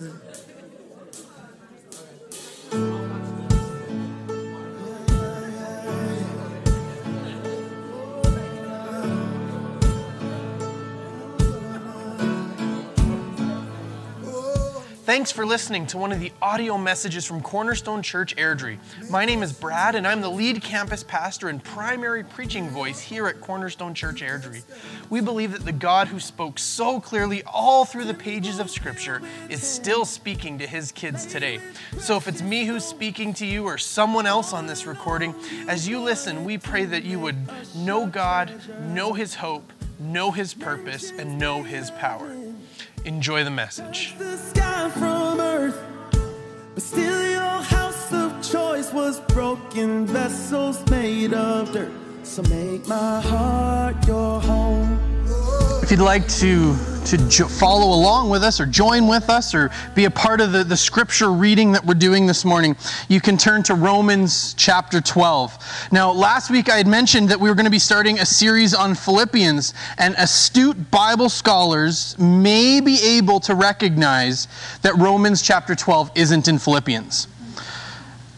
Yes. Thanks for listening to one of the audio messages from Cornerstone Church Airdrie. My name is Brad, and I'm the lead campus pastor and primary preaching voice here at Cornerstone Church Airdrie. We believe that the God who spoke so clearly all through the pages of Scripture is still speaking to his kids today. So if it's me who's speaking to you or someone else on this recording, as you listen, we pray that you would know God, know his hope, know his purpose, and know his power. Enjoy the message. But still your house of choice was broken vessels made of dirt. So make my heart your home. If you'd like to, to jo- follow along with us or join with us or be a part of the, the scripture reading that we're doing this morning, you can turn to Romans chapter 12. Now, last week I had mentioned that we were going to be starting a series on Philippians, and astute Bible scholars may be able to recognize that Romans chapter 12 isn't in Philippians.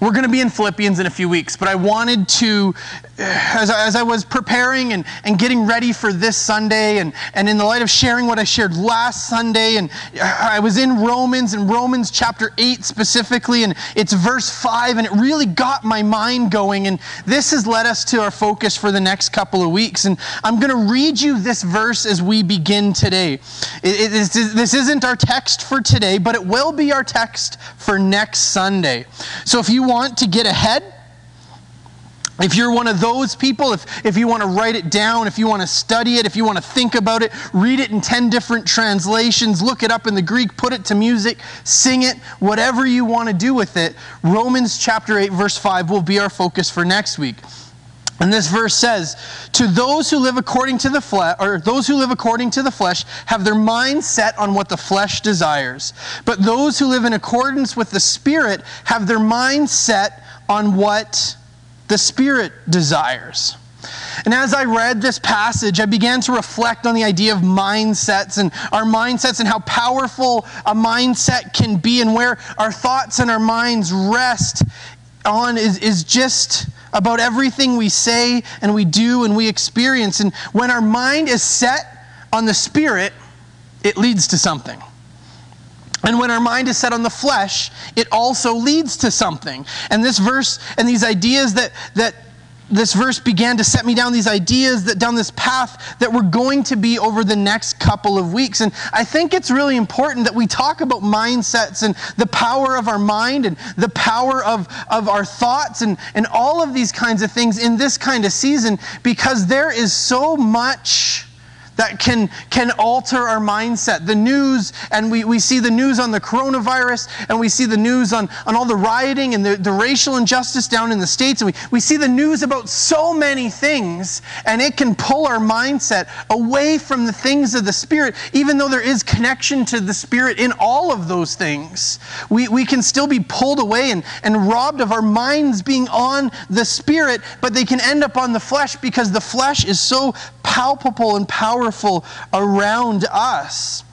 We're going to be in Philippians in a few weeks, but I wanted to, as I, as I was preparing and, and getting ready for this Sunday, and, and in the light of sharing what I shared last Sunday, and I was in Romans, and Romans chapter 8 specifically, and it's verse 5, and it really got my mind going. And this has led us to our focus for the next couple of weeks. And I'm going to read you this verse as we begin today. It, it is, this isn't our text for today, but it will be our text for next Sunday. So if you want to get ahead, if you're one of those people, if, if you want to write it down, if you want to study it, if you want to think about it, read it in 10 different translations, look it up in the Greek, put it to music, sing it, whatever you want to do with it, Romans chapter 8, verse 5 will be our focus for next week. And this verse says, "To those who live according to the flesh, or those who live according to the flesh, have their mind set on what the flesh desires. But those who live in accordance with the Spirit have their mind set on what the Spirit desires." And as I read this passage, I began to reflect on the idea of mindsets and our mindsets and how powerful a mindset can be and where our thoughts and our minds rest on is, is just about everything we say and we do and we experience. And when our mind is set on the Spirit, it leads to something. And when our mind is set on the flesh, it also leads to something. And this verse and these ideas that, that this verse began to set me down these ideas that down this path that we're going to be over the next couple of weeks and i think it's really important that we talk about mindsets and the power of our mind and the power of, of our thoughts and, and all of these kinds of things in this kind of season because there is so much that can, can alter our mindset. The news, and we, we see the news on the coronavirus, and we see the news on, on all the rioting and the, the racial injustice down in the States, and we, we see the news about so many things, and it can pull our mindset away from the things of the Spirit, even though there is connection to the Spirit in all of those things. We, we can still be pulled away and, and robbed of our minds being on the Spirit, but they can end up on the flesh because the flesh is so palpable and powerful around us.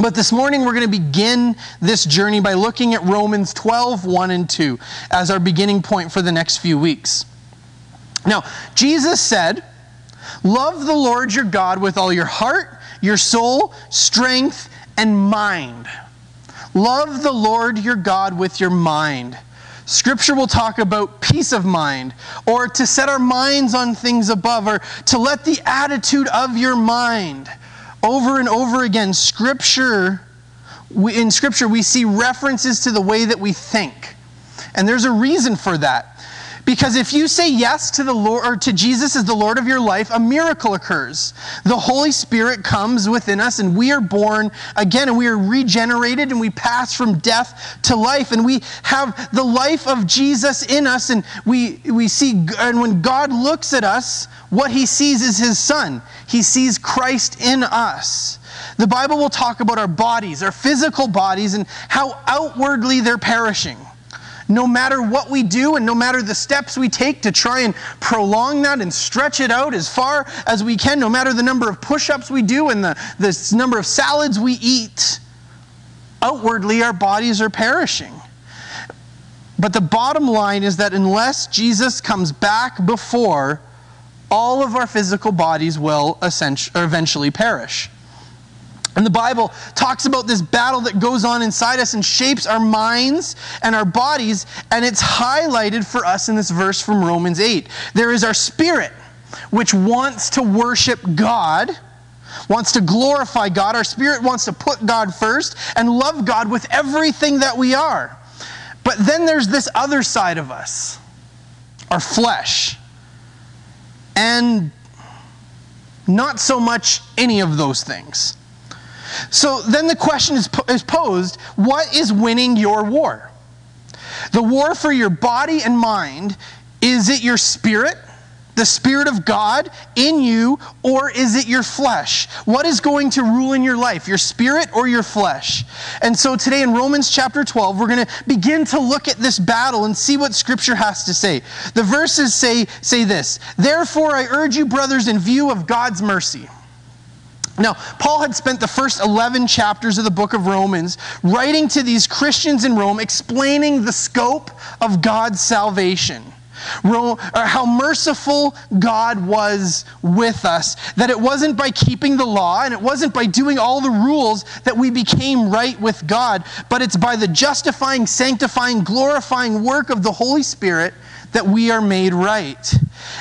But this morning we're going to begin this journey by looking at Romans 12, 1 and 2 as our beginning point for the next few weeks. Now, Jesus said, Love the Lord your God with all your heart, your soul, strength, and mind. Love the Lord your God with your mind. Scripture will talk about peace of mind, or to set our minds on things above, or to let the attitude of your mind. Over and over again, Scripture, in Scripture, we see references to the way that we think. And there's a reason for that. Because if you say yes to the Lord or to Jesus as the Lord of your life, a miracle occurs. The Holy Spirit comes within us and we are born again and we are regenerated and we pass from death to life and we have the life of Jesus in us and we we see and when God looks at us, what he sees is his son. He sees Christ in us. The Bible will talk about our bodies, our physical bodies and how outwardly they're perishing no matter what we do and no matter the steps we take to try and prolong that and stretch it out as far as we can, no matter the number of push ups we do and the, the number of salads we eat, outwardly our bodies are perishing. But the bottom line is that unless Jesus comes back before, all of our physical bodies will eventually perish. And the Bible talks about this battle that goes on inside us and shapes our minds and our bodies, and it's highlighted for us in this verse from Romans 8. There is our spirit, which wants to worship God, wants to glorify God. Our spirit wants to put God first and love God with everything that we are. But then there's this other side of us, our flesh. And not so much any of those things. So then the question is, is posed what is winning your war? The war for your body and mind, is it your spirit? the Spirit of God in you, or is it your flesh? What is going to rule in your life, your spirit or your flesh? And so today in Romans chapter 12, we're going to begin to look at this battle and see what Scripture has to say. The verses say, say this Therefore, I urge you, brothers, in view of God's mercy. Now, Paul had spent the first 11 chapters of the book of Romans writing to these Christians in Rome, explaining the scope of God's salvation how merciful God was with us. That it wasn't by keeping the law and it wasn't by doing all the rules that we became right with God, but it's by the justifying, sanctifying, glorifying work of the Holy Spirit that we are made right.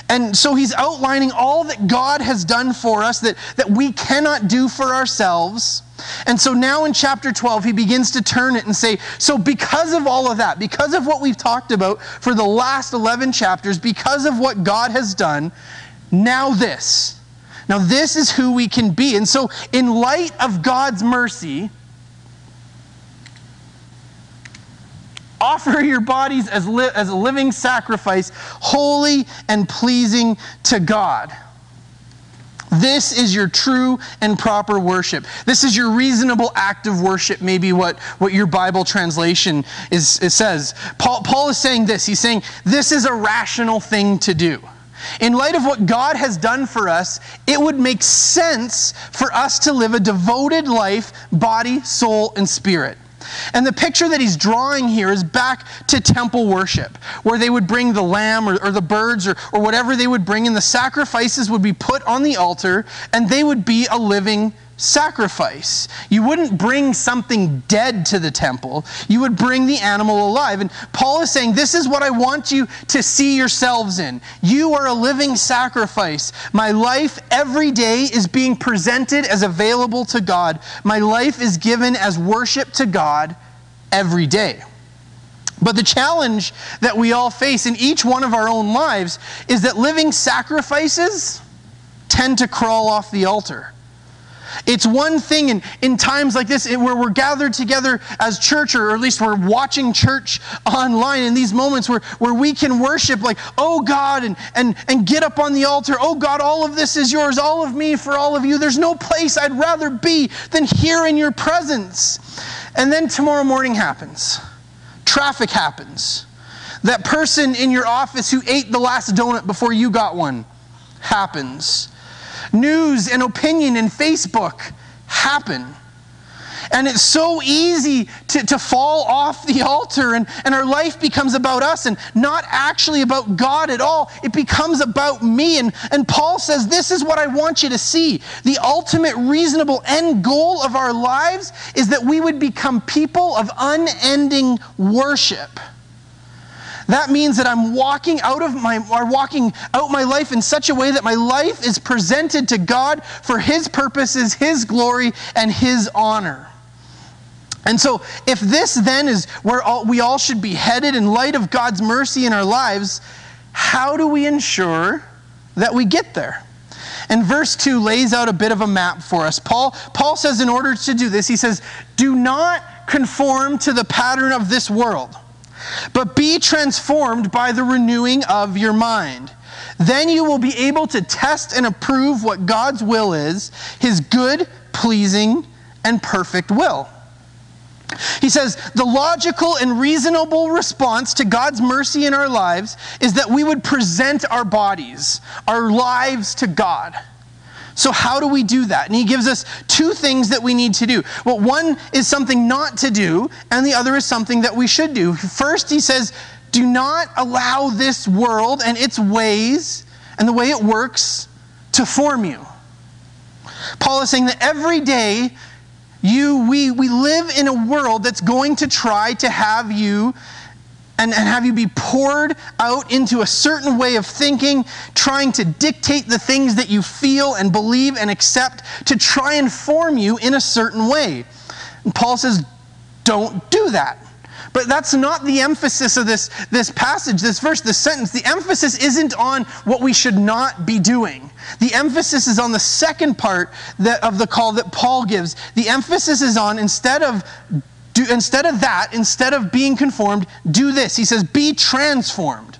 And so he's outlining all that God has done for us that, that we cannot do for ourselves. And so now in chapter 12, he begins to turn it and say, So, because of all of that, because of what we've talked about for the last 11 chapters, because of what God has done, now this. Now, this is who we can be. And so, in light of God's mercy, offer your bodies as, li- as a living sacrifice, holy and pleasing to God. This is your true and proper worship. This is your reasonable act of worship, maybe what, what your Bible translation is, it says. Paul, Paul is saying this. He's saying this is a rational thing to do. In light of what God has done for us, it would make sense for us to live a devoted life, body, soul, and spirit. And the picture that he's drawing here is back to temple worship, where they would bring the lamb or, or, the birds or, or whatever they would bring, and the sacrifices would be put on the altar, and they would be a living sacrifice. You wouldn't bring something dead to the temple, you would bring the animal alive. And Paul is saying, This is what I want you to see yourselves in. You are a living sacrifice. My life every day is being presented as available to God, my life is given as worship to God every day. But the challenge that we all face in each one of our own lives is that living sacrifices tend to crawl off the altar. It's one thing in, in times like this where we're gathered together as church, or at least we're watching church online in these moments where, where we can worship like, oh God, and, and, and get up on the altar. Oh God, all of this is yours, all of me for all of you. There's no place I'd rather be than here in your presence. And then tomorrow morning happens. Traffic happens. That person in your office who ate the last donut before you got one happens news and opinion and Facebook happen. And it's so easy to, to fall off the altar, and, and our life becomes about us and not actually about God at all. It becomes about me. And, and Paul says, This is what I want you to see. The ultimate reasonable end goal of our lives is that we would become people of unending worship. That means that I'm walking out of my or walking out my life in such a way that my life is presented to God for his purposes, his glory and his honor. And so, if this then is where all, we all should be headed in light of God's mercy in our lives, how do we ensure that we get there? And verse 2 lays out a bit of a map for us. Paul, Paul says, in order to do this, he says, Do not conform to the pattern of this world but be transformed by the renewing of your mind. Then you will be able to test and approve what God's will is, his good, pleasing, and perfect will. He says, the logical and reasonable response to God's mercy in our lives is that we would present our bodies, our lives to God. So, how do we do that? And he gives us two things that we need to do. Well, one is something not to do, and the other is something that we should do. First, he says, do not allow this world and its ways and the way it works to form you. Paul is saying that every day you we we live in a world that's going to try to have you and, and have you be poured out into a certain way of thinking, trying to dictate the things that you feel and believe and accept to try and form you in a certain way. And Paul says, don't do that. But that's not the emphasis of this, this passage, this verse, this sentence. The emphasis isn't on what we should not be doing. The emphasis is on the second part that, of the call that Paul gives. The emphasis is on instead of do, instead of that, instead of being conformed, do this. He says, be transformed.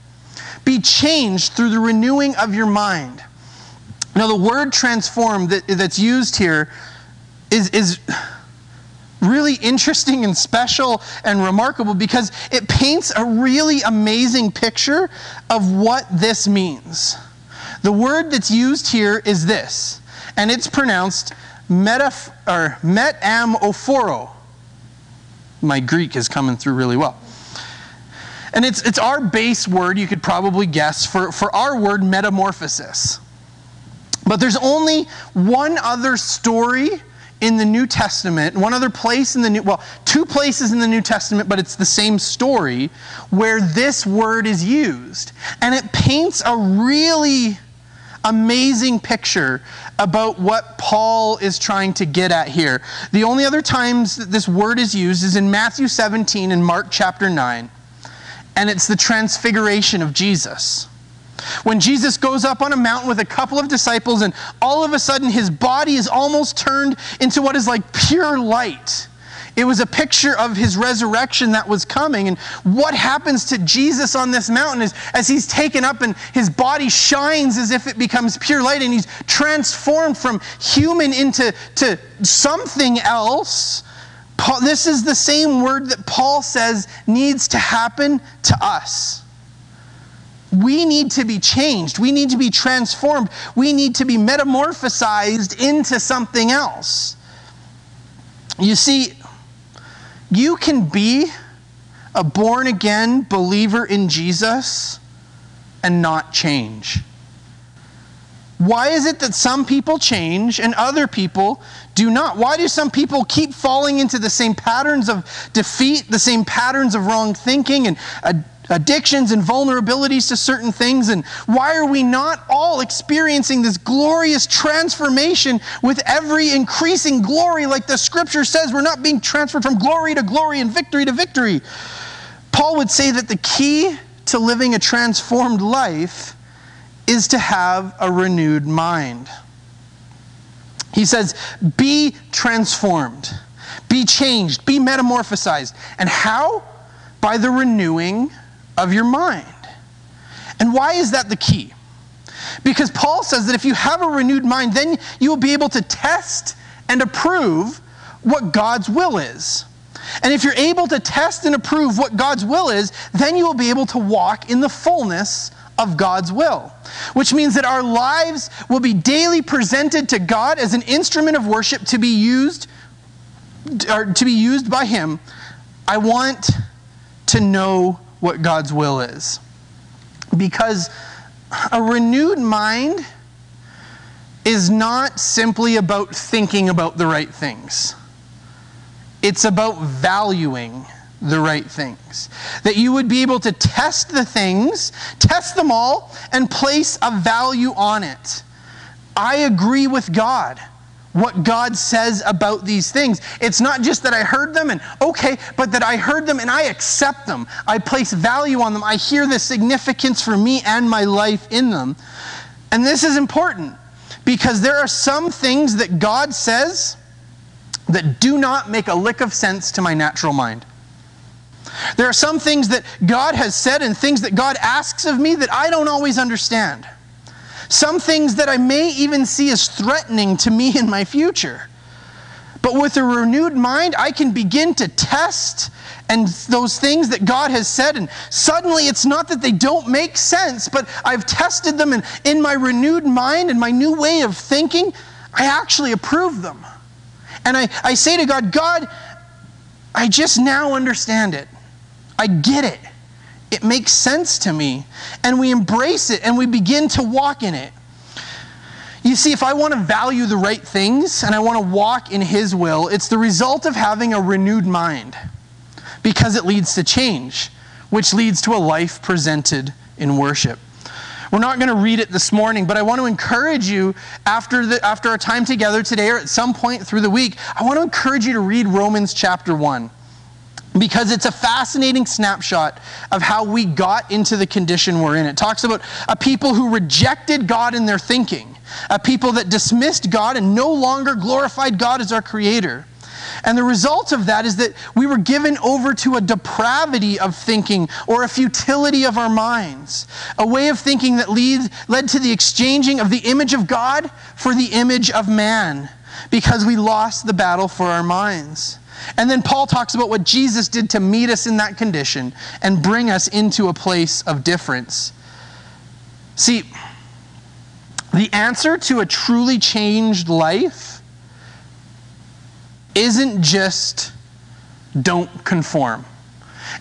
Be changed through the renewing of your mind. Now, the word transformed that, that's used here is, is really interesting and special and remarkable because it paints a really amazing picture of what this means. The word that's used here is this, and it's pronounced metaf- or metamophoro. My Greek is coming through really well. And it's, it's our base word, you could probably guess, for, for our word metamorphosis. But there's only one other story in the New Testament, one other place in the New, well, two places in the New Testament, but it's the same story, where this word is used. And it paints a really amazing picture about what Paul is trying to get at here. The only other times that this word is used is in Matthew 17 and Mark chapter 9. And it's the transfiguration of Jesus. When Jesus goes up on a mountain with a couple of disciples, and all of a sudden his body is almost turned into what is like pure light. It was a picture of his resurrection that was coming. And what happens to Jesus on this mountain is as he's taken up and his body shines as if it becomes pure light and he's transformed from human into to something else. Paul, this is the same word that Paul says needs to happen to us. We need to be changed. We need to be transformed. We need to be metamorphosized into something else. You see, you can be a born again believer in Jesus and not change. Why is it that some people change and other people do not? Why do some people keep falling into the same patterns of defeat, the same patterns of wrong thinking and addictions and vulnerabilities to certain things? And why are we not all experiencing this glorious transformation with every increasing glory? Like the scripture says, we're not being transferred from glory to glory and victory to victory. Paul would say that the key to living a transformed life is to have a renewed mind. He says, be transformed, be changed, be metamorphosized. And how? By the renewing of your mind. And why is that the key? Because Paul says that if you have a renewed mind, then you will be able to test and approve what God's will is. And if you're able to test and approve what God's will is, then you will be able to walk in the fullness of God's will. Which means that our lives will be daily presented to God as an instrument of worship to be used or to be used by him. I want to know what God's will is. Because a renewed mind is not simply about thinking about the right things, it's about valuing the right things. That you would be able to test the things, test them all, and place a value on it. I agree with God what God says about these things. It's not just that I heard them and okay, but that I heard them and I accept them. I place value on them. I hear the significance for me and my life in them. And this is important because there are some things that God says that do not make a lick of sense to my natural mind. There are some things that God has said and things that God asks of me that I don't always understand. Some things that I may even see as threatening to me in my future. But with a renewed mind, I can begin to test and those things that God has said. And suddenly it's not that they don't make sense, but I've tested them, and in my renewed mind and my new way of thinking, I actually approve them. And I, I say to God, God, I just now understand it. I get it. It makes sense to me. And we embrace it and we begin to walk in it. You see, if I want to value the right things and I want to walk in His will, it's the result of having a renewed mind because it leads to change, which leads to a life presented in worship. We're not going to read it this morning, but I want to encourage you after, the, after our time together today or at some point through the week, I want to encourage you to read Romans chapter 1 because it's a fascinating snapshot of how we got into the condition we're in. It talks about a people who rejected God in their thinking, a people that dismissed God and no longer glorified God as our creator. And the result of that is that we were given over to a depravity of thinking or a futility of our minds, a way of thinking that lead, led to the exchanging of the image of God for the image of man because we lost the battle for our minds. And then Paul talks about what Jesus did to meet us in that condition and bring us into a place of difference. See, the answer to a truly changed life isn't just don't conform.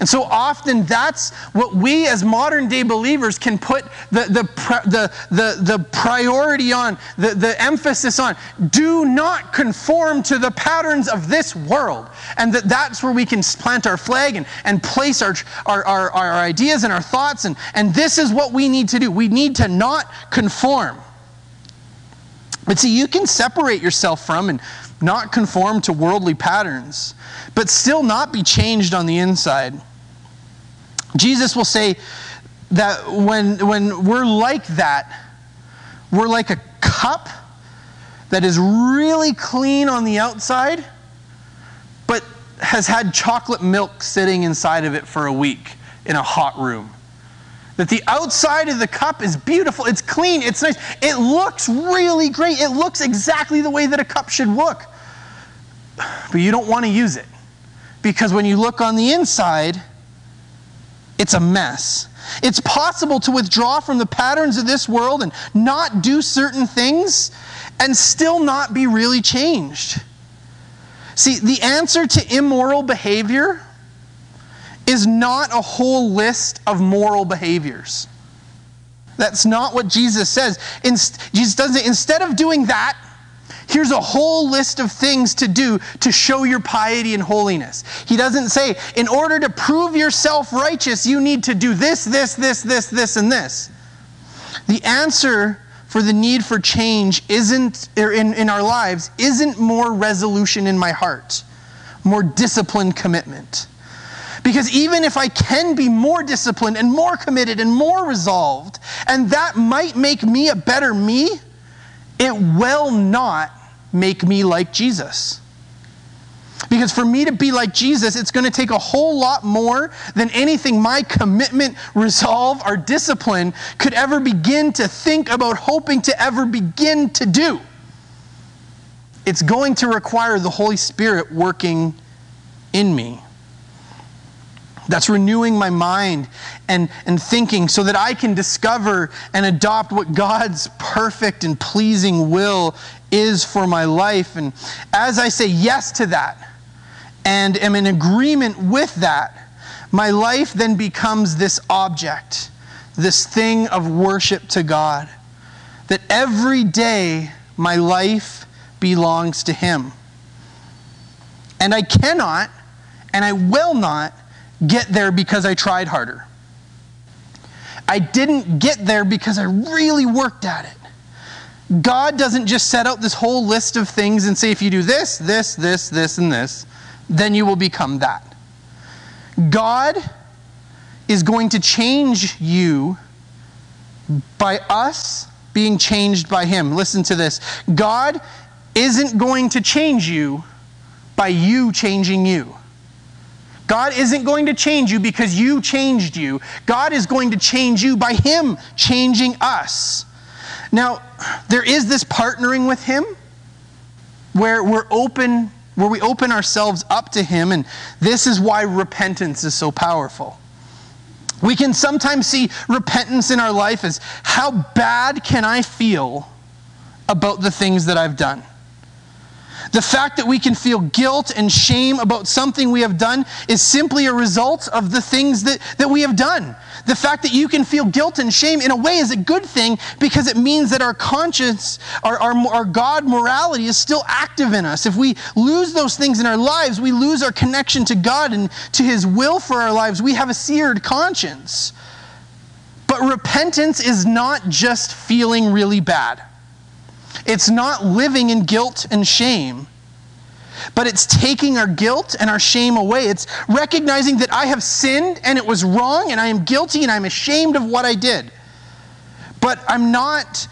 And so often that's what we as modern day believers can put the, the, the, the, the priority on, the, the emphasis on. Do not conform to the patterns of this world. And that that's where we can plant our flag and, and place our, our, our, our ideas and our thoughts. And, and this is what we need to do. We need to not conform. But see, you can separate yourself from and not conform to worldly patterns, but still not be changed on the inside. Jesus will say that when, when we're like that, we're like a cup that is really clean on the outside, but has had chocolate milk sitting inside of it for a week in a hot room. That the outside of the cup is beautiful, it's clean, it's nice, it looks really great, it looks exactly the way that a cup should look. But you don't want to use it. Because when you look on the inside, it's a mess. It's possible to withdraw from the patterns of this world and not do certain things and still not be really changed. See, the answer to immoral behavior is not a whole list of moral behaviors. That's not what Jesus says. Jesus doesn't, instead of doing that, here's a whole list of things to do to show your piety and holiness. He doesn't say, in order to prove yourself righteous, you need to do this, this, this, this, this, and this. The answer for the need for change isn't er, in, in our lives isn't more resolution in my heart, more disciplined commitment. Because even if I can be more disciplined and more committed and more resolved, and that might make me a better me, it will not make me like Jesus. Because for me to be like Jesus, it's going to take a whole lot more than anything my commitment, resolve, or discipline could ever begin to think about hoping to ever begin to do. It's going to require the Holy Spirit working in me that's renewing my mind and, and thinking so that I can discover and adopt what God's perfect and pleasing will is for my life. And as I say yes to that and am in agreement with that, my life then becomes this object, this thing of worship to God. That every day my life belongs to Him. And I cannot and I will not get there because I tried harder. I didn't get there because I really worked at it. God doesn't just set out this whole list of things and say, if you do this, this, this, this, and this, then you will become that. God is going to change you by us being changed by Him. Listen to this God isn't going to change you by you changing you. God isn't going to change you because you changed you. God is going to change you by Him changing us. Now, there is this partnering with Him where we're open where we open ourselves up to Him, and this is why repentance is so powerful. We can sometimes see repentance in our life as how bad can I feel about the things that I've done? The fact that we can feel guilt and shame about something we have done is simply a result of the things that, that we have done. The fact that you can feel guilt and shame in a way is a good thing because it means that our conscience, our, our, our God morality is still active in us. If we lose those things in our lives, we lose our connection to God and to His will for our lives. We have a seared conscience. But repentance is not just feeling really bad. It's not living in guilt and shame, but it's taking our guilt and our shame away. It's recognizing that I have sinned and it was wrong and I am guilty and I'm ashamed of what I did. But I'm not,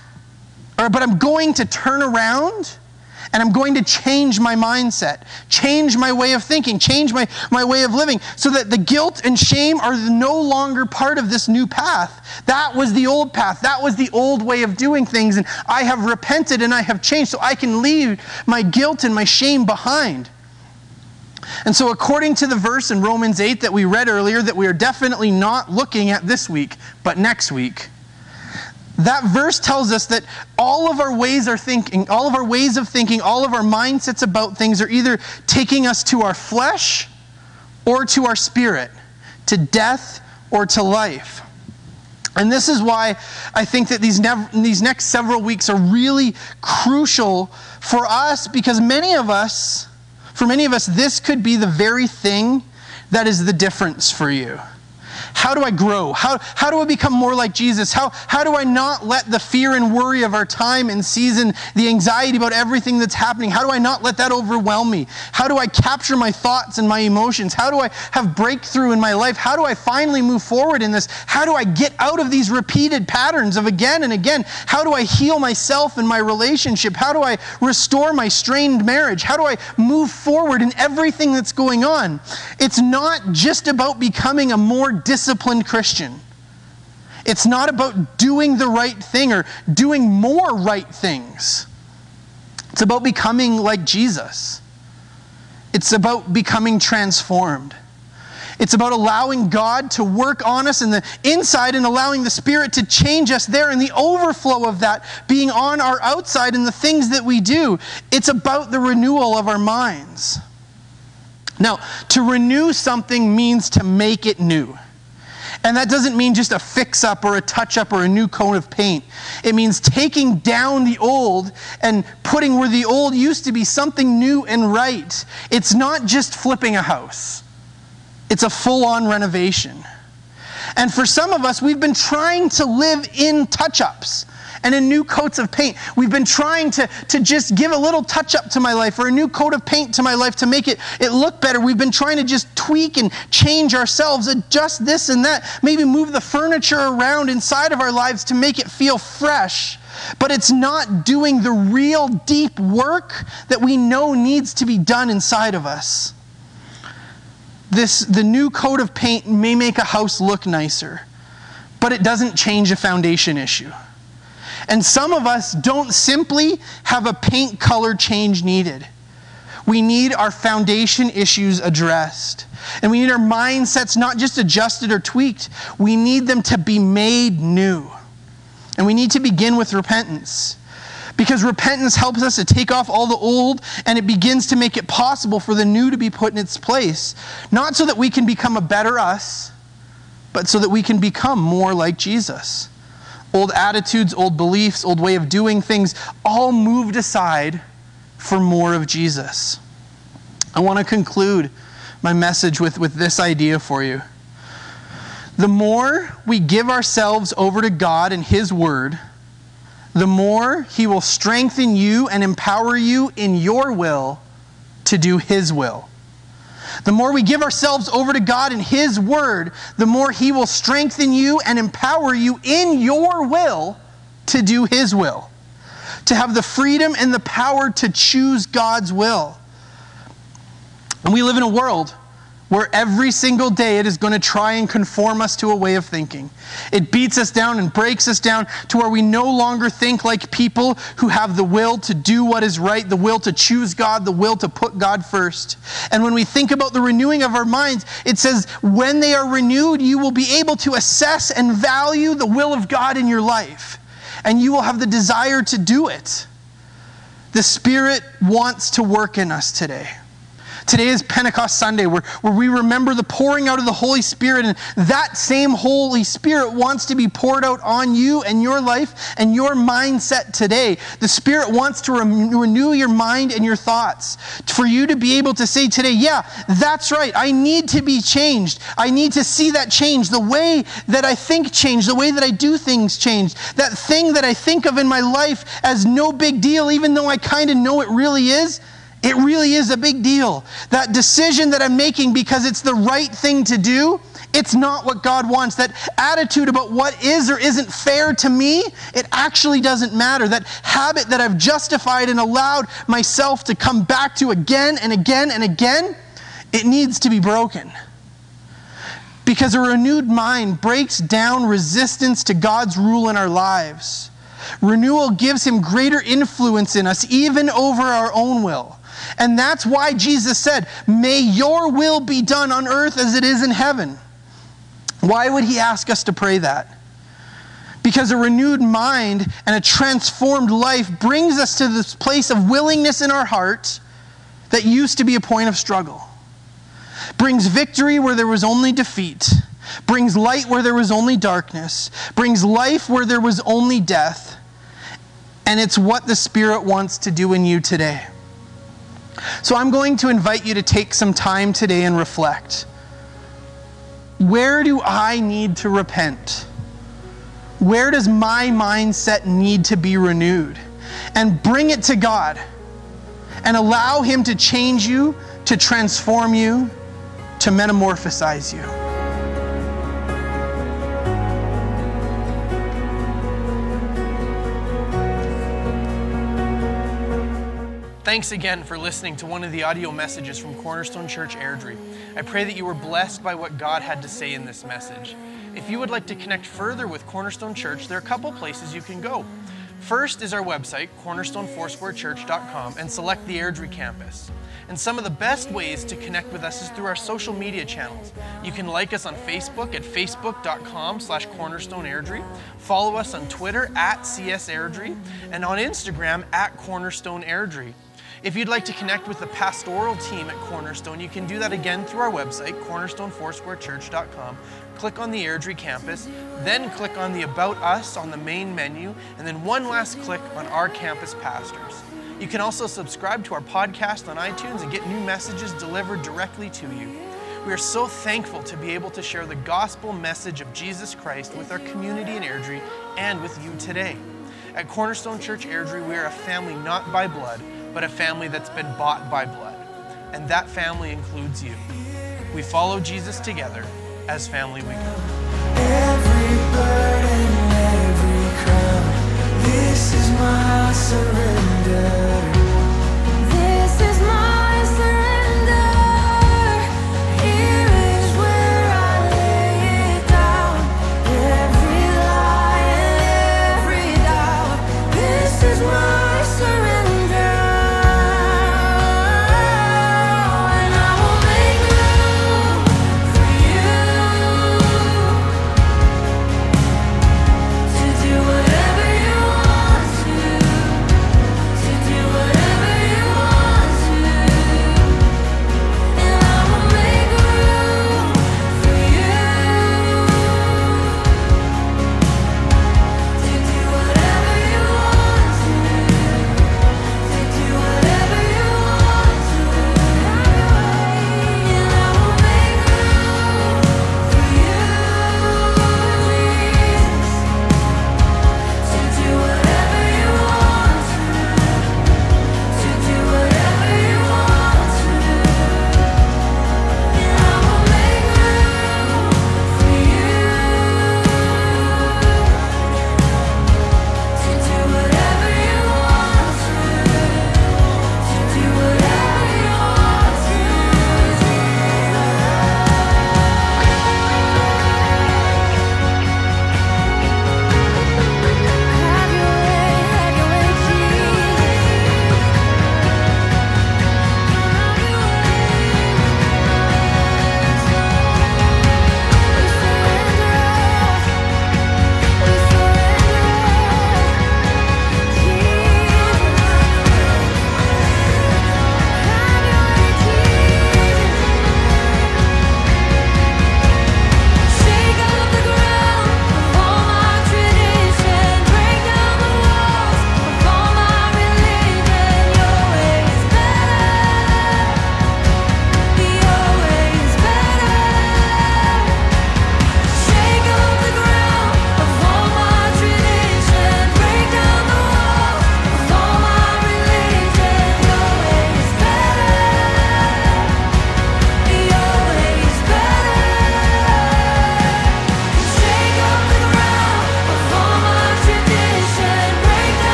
or but I'm going to turn around and I'm going to change my mindset, change my way of thinking, change my, my way of living, so that the guilt and shame are no longer part of this new path. That was the old path. That was the old way of doing things. And I have repented and I have changed, so I can leave my guilt and my shame behind. And so, according to the verse in Romans 8 that we read earlier, that we are definitely not looking at this week, but next week, that verse tells us that all of our ways are thinking, all of our ways of thinking, all of our mindsets about things are either taking us to our flesh or to our spirit, to death or to life. And this is why I think that these, nev- these next several weeks are really crucial for us because many of us, for many of us, this could be the very thing that is the difference for you. How do I grow? How, how do I become more like Jesus? How, how do I not let the fear and worry of our time and season, the anxiety about everything that's happening, how do I not let that overwhelm me? How do I capture my thoughts and my emotions? How do I have breakthrough in my life? How do I finally move forward in this? How do I get out of these repeated patterns of again and again? How do I heal myself and my relationship? How do I restore my strained marriage? How do I move forward in everything that's going on? It's not just about becoming a more disciplined disciplined Christian. It's not about doing the right thing or doing more right things. It's about becoming like Jesus. It's about becoming transformed. It's about allowing God to work on us in the inside and allowing the Spirit to change us there and the overflow of that being on our outside and the things that we do. It's about the renewal of our minds. Now, to renew something means to make it new. And that doesn't mean just a fix up or a touch up or a new coat of paint. It means taking down the old and putting where the old used to be something new and right. It's not just flipping a house, it's a full on renovation. And for some of us, we've been trying to live in touch ups and in new coats of paint. We've been trying to, to just give a little touch up to my life or a new coat of paint to my life to make it, it look better. We've been trying to just tweak and change ourselves, adjust this and that, maybe move the furniture around inside of our lives to make it feel fresh. But it's not doing the real deep work that we know needs to be done inside of us. This, the new coat of paint may make a house look nicer, but it doesn't change a foundation issue. And some of us don't simply have a paint color change needed. We need our foundation issues addressed. And we need our mindsets not just adjusted or tweaked, we need them to be made new. And we need to begin with repentance. Because repentance helps us to take off all the old and it begins to make it possible for the new to be put in its place. Not so that we can become a better us, but so that we can become more like Jesus old attitudes, old beliefs, old way of doing things, all moved aside for more of Jesus. I want to conclude my message with, with this idea for you. The more we give ourselves over to God and His Word, the more He will strengthen you and empower you in your will to do His will. The more we give ourselves over to God and His Word, the more He will strengthen you and empower you in your will to do His will, to have the freedom and the power to choose God's will. And we live in a world where every single day it is going to try and conform us to a way of thinking. It beats us down and breaks us down to where we no longer think like people who have the will to do what is right, the will to choose God, the will to put God first. And when we think about the renewing of our minds, it says, when they are renewed, you will be able to assess and value the will of God in your life, and you will have the desire to do it. The Spirit wants to work in us today. Today is Pentecost Sunday, where, where we remember the pouring out of the Holy Spirit, and that same Holy Spirit wants to be poured out on you and your life and your mindset today. The Spirit wants to re- renew your mind and your thoughts for you to be able to say today, yeah, that's right. I need to be changed. I need to see that change. The way that I think change, the way that I do things change. That thing that I think of in my life as no big deal, even though I kind of know it really is it really is a big deal. That decision that I'm making because it's the right thing to do, it's not what God wants. That attitude about what is or isn't fair to me, it actually doesn't matter. That habit that I've justified and allowed myself to come back to again and again and again, it needs to be broken. Because a renewed mind breaks down resistance to God's rule in our lives. Renewal gives him greater influence in us, even over our own will. And that's why Jesus said, May your will be done on earth as it is in heaven. Why would he ask us to pray that? Because a renewed mind and a transformed life brings us to this place of willingness in our heart that used to be a point of struggle. Brings victory where there was only defeat. Brings light where there was only darkness. Brings life where there was only death. And it's what the Spirit wants to do in you today. So I'm going to invite you to take some time today and reflect. Where do I need to repent? Where does my mindset need to be renewed? And bring it to God and allow Him to change you, to transform you, to metamorphosize you. Thanks again for listening to one of the audio messages from Cornerstone Church Airdrie. I pray that you were blessed by what God had to say in this message. If you would like to connect further with Cornerstone Church, there are a couple places you can go. First is our website, cornerstonefoursquarechurch.com, and select the Airdrie campus. And some of the best ways to connect with us is through our social media channels. You can like us on Facebook at facebook.com slash cornerstoneairdrie, follow us on Twitter at csairdrie, and on Instagram at cornerstoneairdrie. If you'd like to connect with the pastoral team at Cornerstone, you can do that again through our website, cornerstonefoursquarechurch.com. Click on the Airdrie campus, then click on the About Us on the main menu, and then one last click on our campus pastors. You can also subscribe to our podcast on iTunes and get new messages delivered directly to you. We are so thankful to be able to share the gospel message of Jesus Christ with our community in Airdrie and with you today. At Cornerstone Church Airdrie, we are a family not by blood, but a family that's been bought by blood. And that family includes you. We follow Jesus together as family we go. Every burden, every crown, this is my surrender.